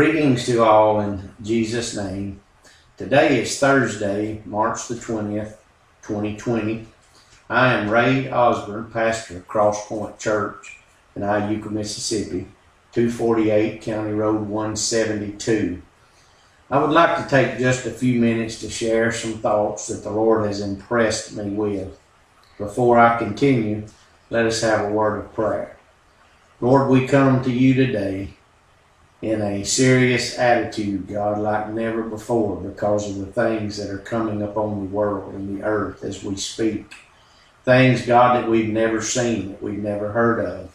Greetings to all in Jesus' name. Today is Thursday, March the 20th, 2020. I am Ray Osborne, pastor of Cross Point Church in Iuka, Mississippi, 248 County Road 172. I would like to take just a few minutes to share some thoughts that the Lord has impressed me with. Before I continue, let us have a word of prayer. Lord, we come to you today in a serious attitude, God, like never before, because of the things that are coming upon the world and the earth as we speak. Things, God, that we've never seen, that we've never heard of.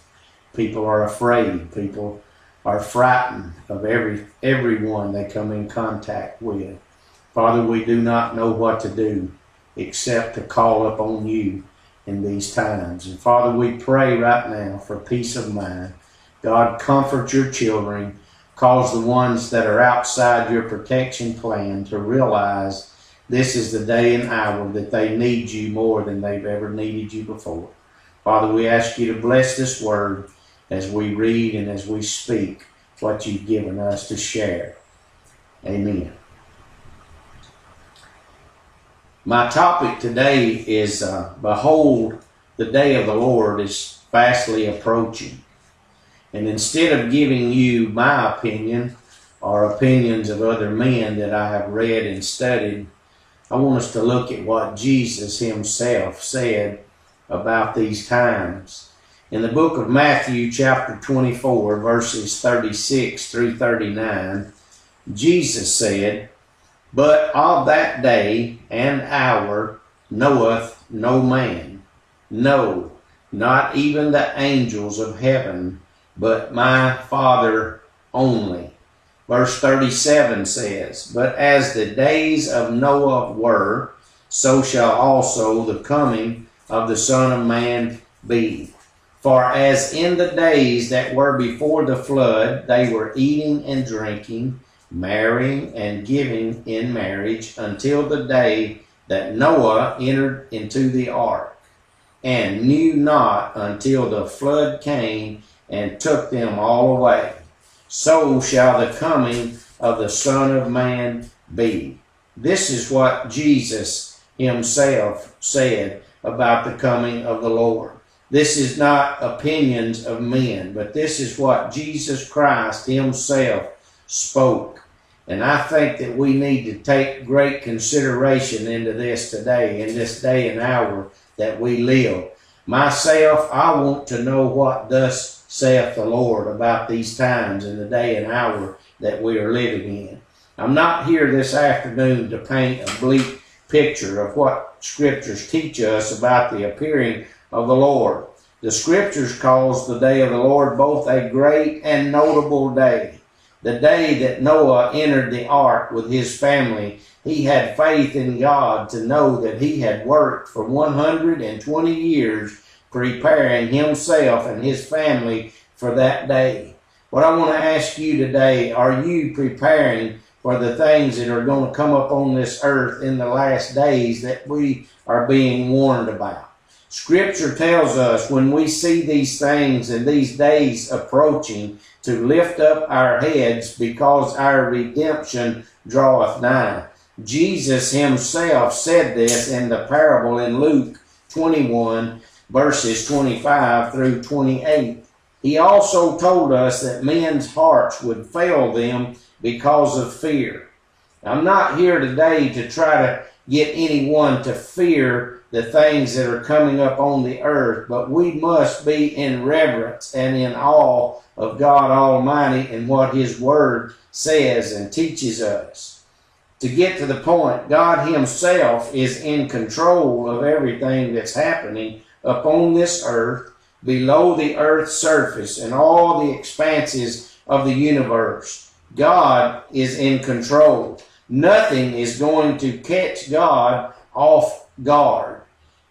People are afraid. People are frightened of every everyone they come in contact with. Father, we do not know what to do except to call upon you in these times. And Father, we pray right now for peace of mind. God, comfort your children Cause the ones that are outside your protection plan to realize this is the day and hour that they need you more than they've ever needed you before. Father, we ask you to bless this word as we read and as we speak what you've given us to share. Amen. My topic today is uh, Behold, the day of the Lord is fastly approaching. And instead of giving you my opinion or opinions of other men that I have read and studied, I want us to look at what Jesus himself said about these times. In the book of Matthew, chapter 24, verses 36 through 39, Jesus said, But of that day and hour knoweth no man, no, not even the angels of heaven but my Father only. Verse 37 says, But as the days of Noah were, so shall also the coming of the Son of Man be. For as in the days that were before the flood, they were eating and drinking, marrying and giving in marriage, until the day that Noah entered into the ark, and knew not until the flood came and took them all away. So shall the coming of the Son of Man be. This is what Jesus himself said about the coming of the Lord. This is not opinions of men, but this is what Jesus Christ himself spoke. And I think that we need to take great consideration into this today, in this day and hour that we live. Myself, I want to know what thus saith the Lord about these times and the day and hour that we are living in. I'm not here this afternoon to paint a bleak picture of what scriptures teach us about the appearing of the Lord. The scriptures calls the day of the Lord both a great and notable day. The day that Noah entered the ark with his family, he had faith in God to know that he had worked for 120 years preparing himself and his family for that day. What I want to ask you today, are you preparing for the things that are going to come up on this earth in the last days that we are being warned about? Scripture tells us when we see these things and these days approaching to lift up our heads because our redemption draweth nigh. Jesus himself said this in the parable in Luke 21 verses 25 through 28. He also told us that men's hearts would fail them because of fear. I'm not here today to try to get anyone to fear the things that are coming up on the earth, but we must be in reverence and in awe of God Almighty and what His Word says and teaches us. To get to the point, God Himself is in control of everything that's happening upon this earth, below the earth's surface, and all the expanses of the universe. God is in control. Nothing is going to catch God off guard.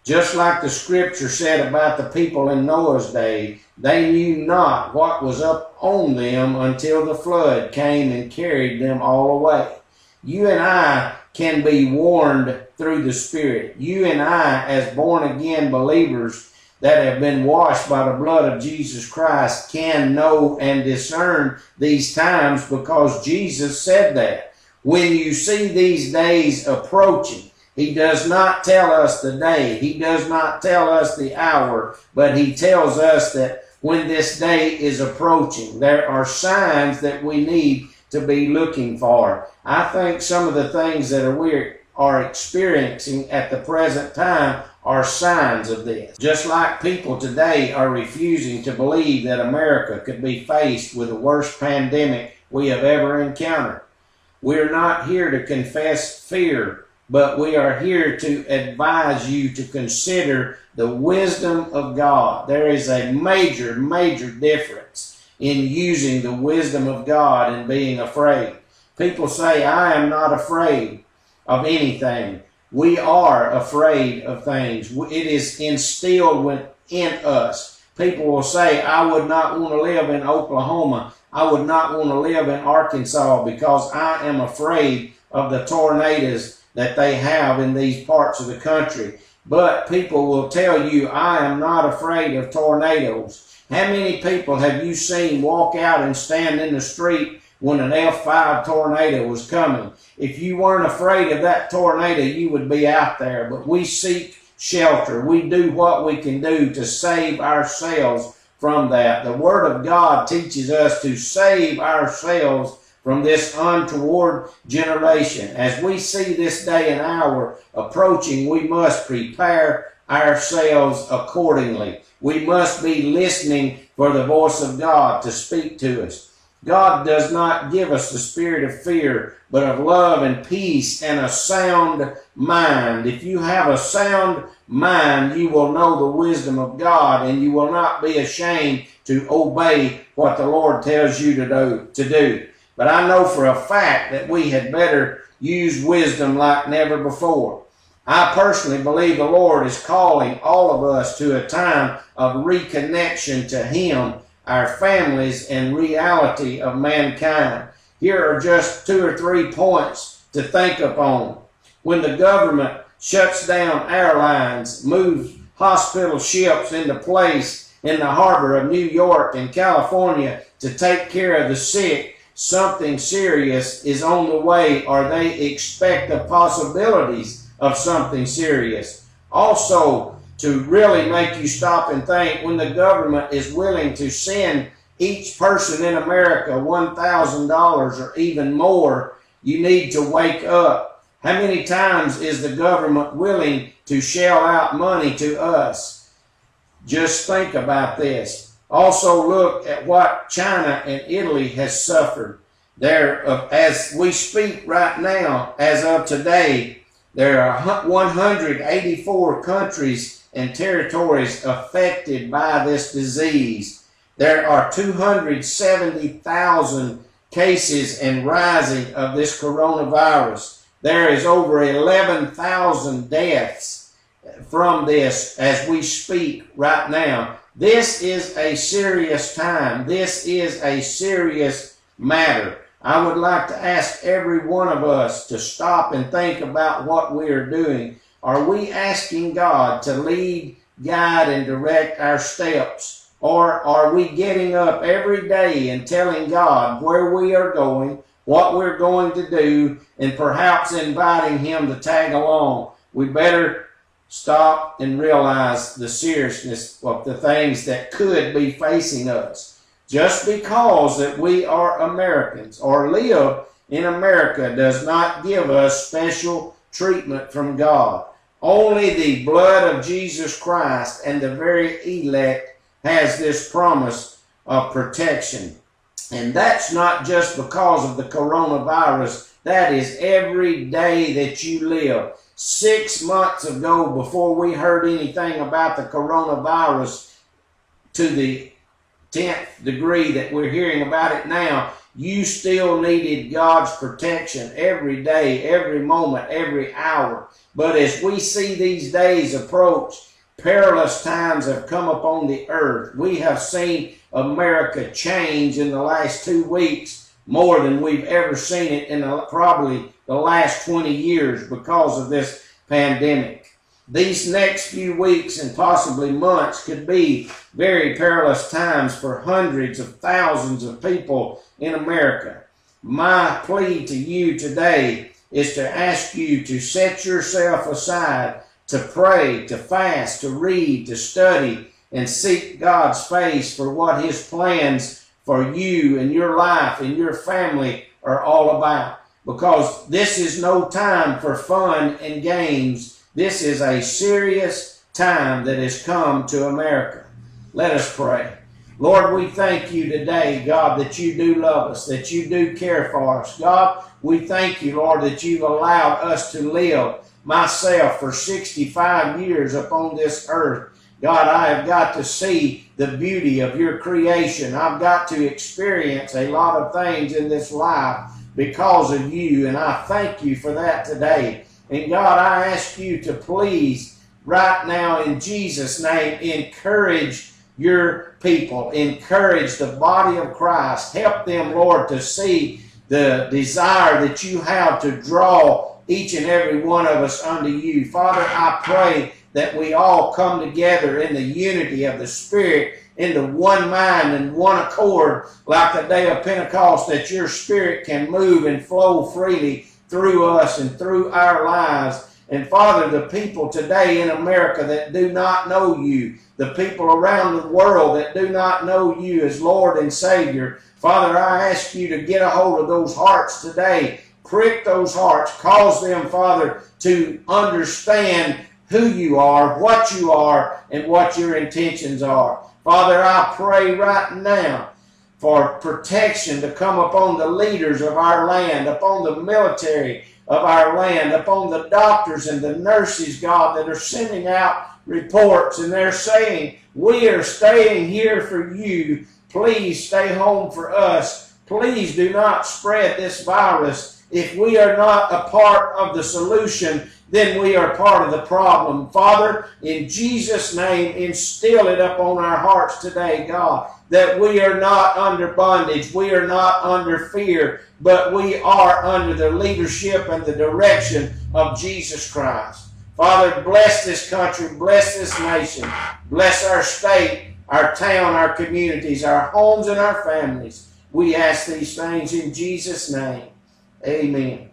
Just like the scripture said about the people in Noah's day, they knew not what was up on them until the flood came and carried them all away. You and I can be warned through the Spirit. You and I, as born again believers, that have been washed by the blood of Jesus Christ can know and discern these times because Jesus said that. When you see these days approaching, he does not tell us the day. He does not tell us the hour, but he tells us that when this day is approaching, there are signs that we need to be looking for. I think some of the things that we are experiencing at the present time are signs of this. Just like people today are refusing to believe that America could be faced with the worst pandemic we have ever encountered. We're not here to confess fear, but we are here to advise you to consider the wisdom of God. There is a major, major difference in using the wisdom of God and being afraid. People say, I am not afraid of anything. We are afraid of things. It is instilled within us. People will say, I would not want to live in Oklahoma. I would not want to live in Arkansas because I am afraid of the tornadoes that they have in these parts of the country. But people will tell you, I am not afraid of tornadoes. How many people have you seen walk out and stand in the street when an F5 tornado was coming. If you weren't afraid of that tornado, you would be out there. But we seek shelter. We do what we can do to save ourselves from that. The Word of God teaches us to save ourselves from this untoward generation. As we see this day and hour approaching, we must prepare ourselves accordingly. We must be listening for the voice of God to speak to us. God does not give us the spirit of fear, but of love and peace and a sound mind. If you have a sound mind, you will know the wisdom of God and you will not be ashamed to obey what the Lord tells you to do. To do. But I know for a fact that we had better use wisdom like never before. I personally believe the Lord is calling all of us to a time of reconnection to Him our families and reality of mankind. Here are just two or three points to think upon. When the government shuts down airlines, moves hospital ships into place in the harbor of New York and California to take care of the sick, something serious is on the way or they expect the possibilities of something serious. Also, to really make you stop and think when the government is willing to send each person in America $1,000 or even more, you need to wake up. How many times is the government willing to shell out money to us? Just think about this. Also look at what China and Italy has suffered. There, uh, as we speak right now, as of today, there are 184 countries and territories affected by this disease. There are 270,000 cases and rising of this coronavirus. There is over 11,000 deaths from this as we speak right now. This is a serious time. This is a serious matter. I would like to ask every one of us to stop and think about what we are doing are we asking God to lead, guide, and direct our steps? Or are we getting up every day and telling God where we are going, what we're going to do, and perhaps inviting Him to tag along? We better stop and realize the seriousness of the things that could be facing us. Just because that we are Americans or live in America does not give us special treatment from God. Only the blood of Jesus Christ and the very elect has this promise of protection. And that's not just because of the coronavirus. That is every day that you live. Six months ago, before we heard anything about the coronavirus to the 10th degree that we're hearing about it now, you still needed God's protection every day, every moment, every hour. But as we see these days approach, perilous times have come upon the earth. We have seen America change in the last two weeks more than we've ever seen it in probably the last 20 years because of this pandemic. These next few weeks and possibly months could be very perilous times for hundreds of thousands of people in America. My plea to you today is to ask you to set yourself aside to pray, to fast, to read, to study, and seek God's face for what His plans for you and your life and your family are all about. Because this is no time for fun and games. This is a serious time that has come to America. Let us pray. Lord, we thank you today, God, that you do love us, that you do care for us. God, we thank you, Lord, that you've allowed us to live myself for 65 years upon this earth. God, I have got to see the beauty of your creation. I've got to experience a lot of things in this life because of you, and I thank you for that today. And God, I ask you to please, right now in Jesus' name, encourage your people, encourage the body of Christ. Help them, Lord, to see the desire that you have to draw each and every one of us unto you. Father, I pray that we all come together in the unity of the Spirit, into one mind and one accord, like the day of Pentecost, that your Spirit can move and flow freely through us and through our lives. And Father, the people today in America that do not know you, the people around the world that do not know you as Lord and Savior, Father, I ask you to get a hold of those hearts today. Prick those hearts. Cause them, Father, to understand who you are, what you are, and what your intentions are. Father, I pray right now for protection to come upon the leaders of our land, upon the military of our land, upon the doctors and the nurses, God, that are sending out reports and they're saying, We are staying here for you. Please stay home for us. Please do not spread this virus. If we are not a part of the solution, then we are part of the problem. Father, in Jesus' name, instill it up on our hearts today, God, that we are not under bondage, we are not under fear, but we are under the leadership and the direction of Jesus Christ. Father, bless this country, bless this nation, bless our state, our town, our communities, our homes, and our families. We ask these things in Jesus' name. Amen.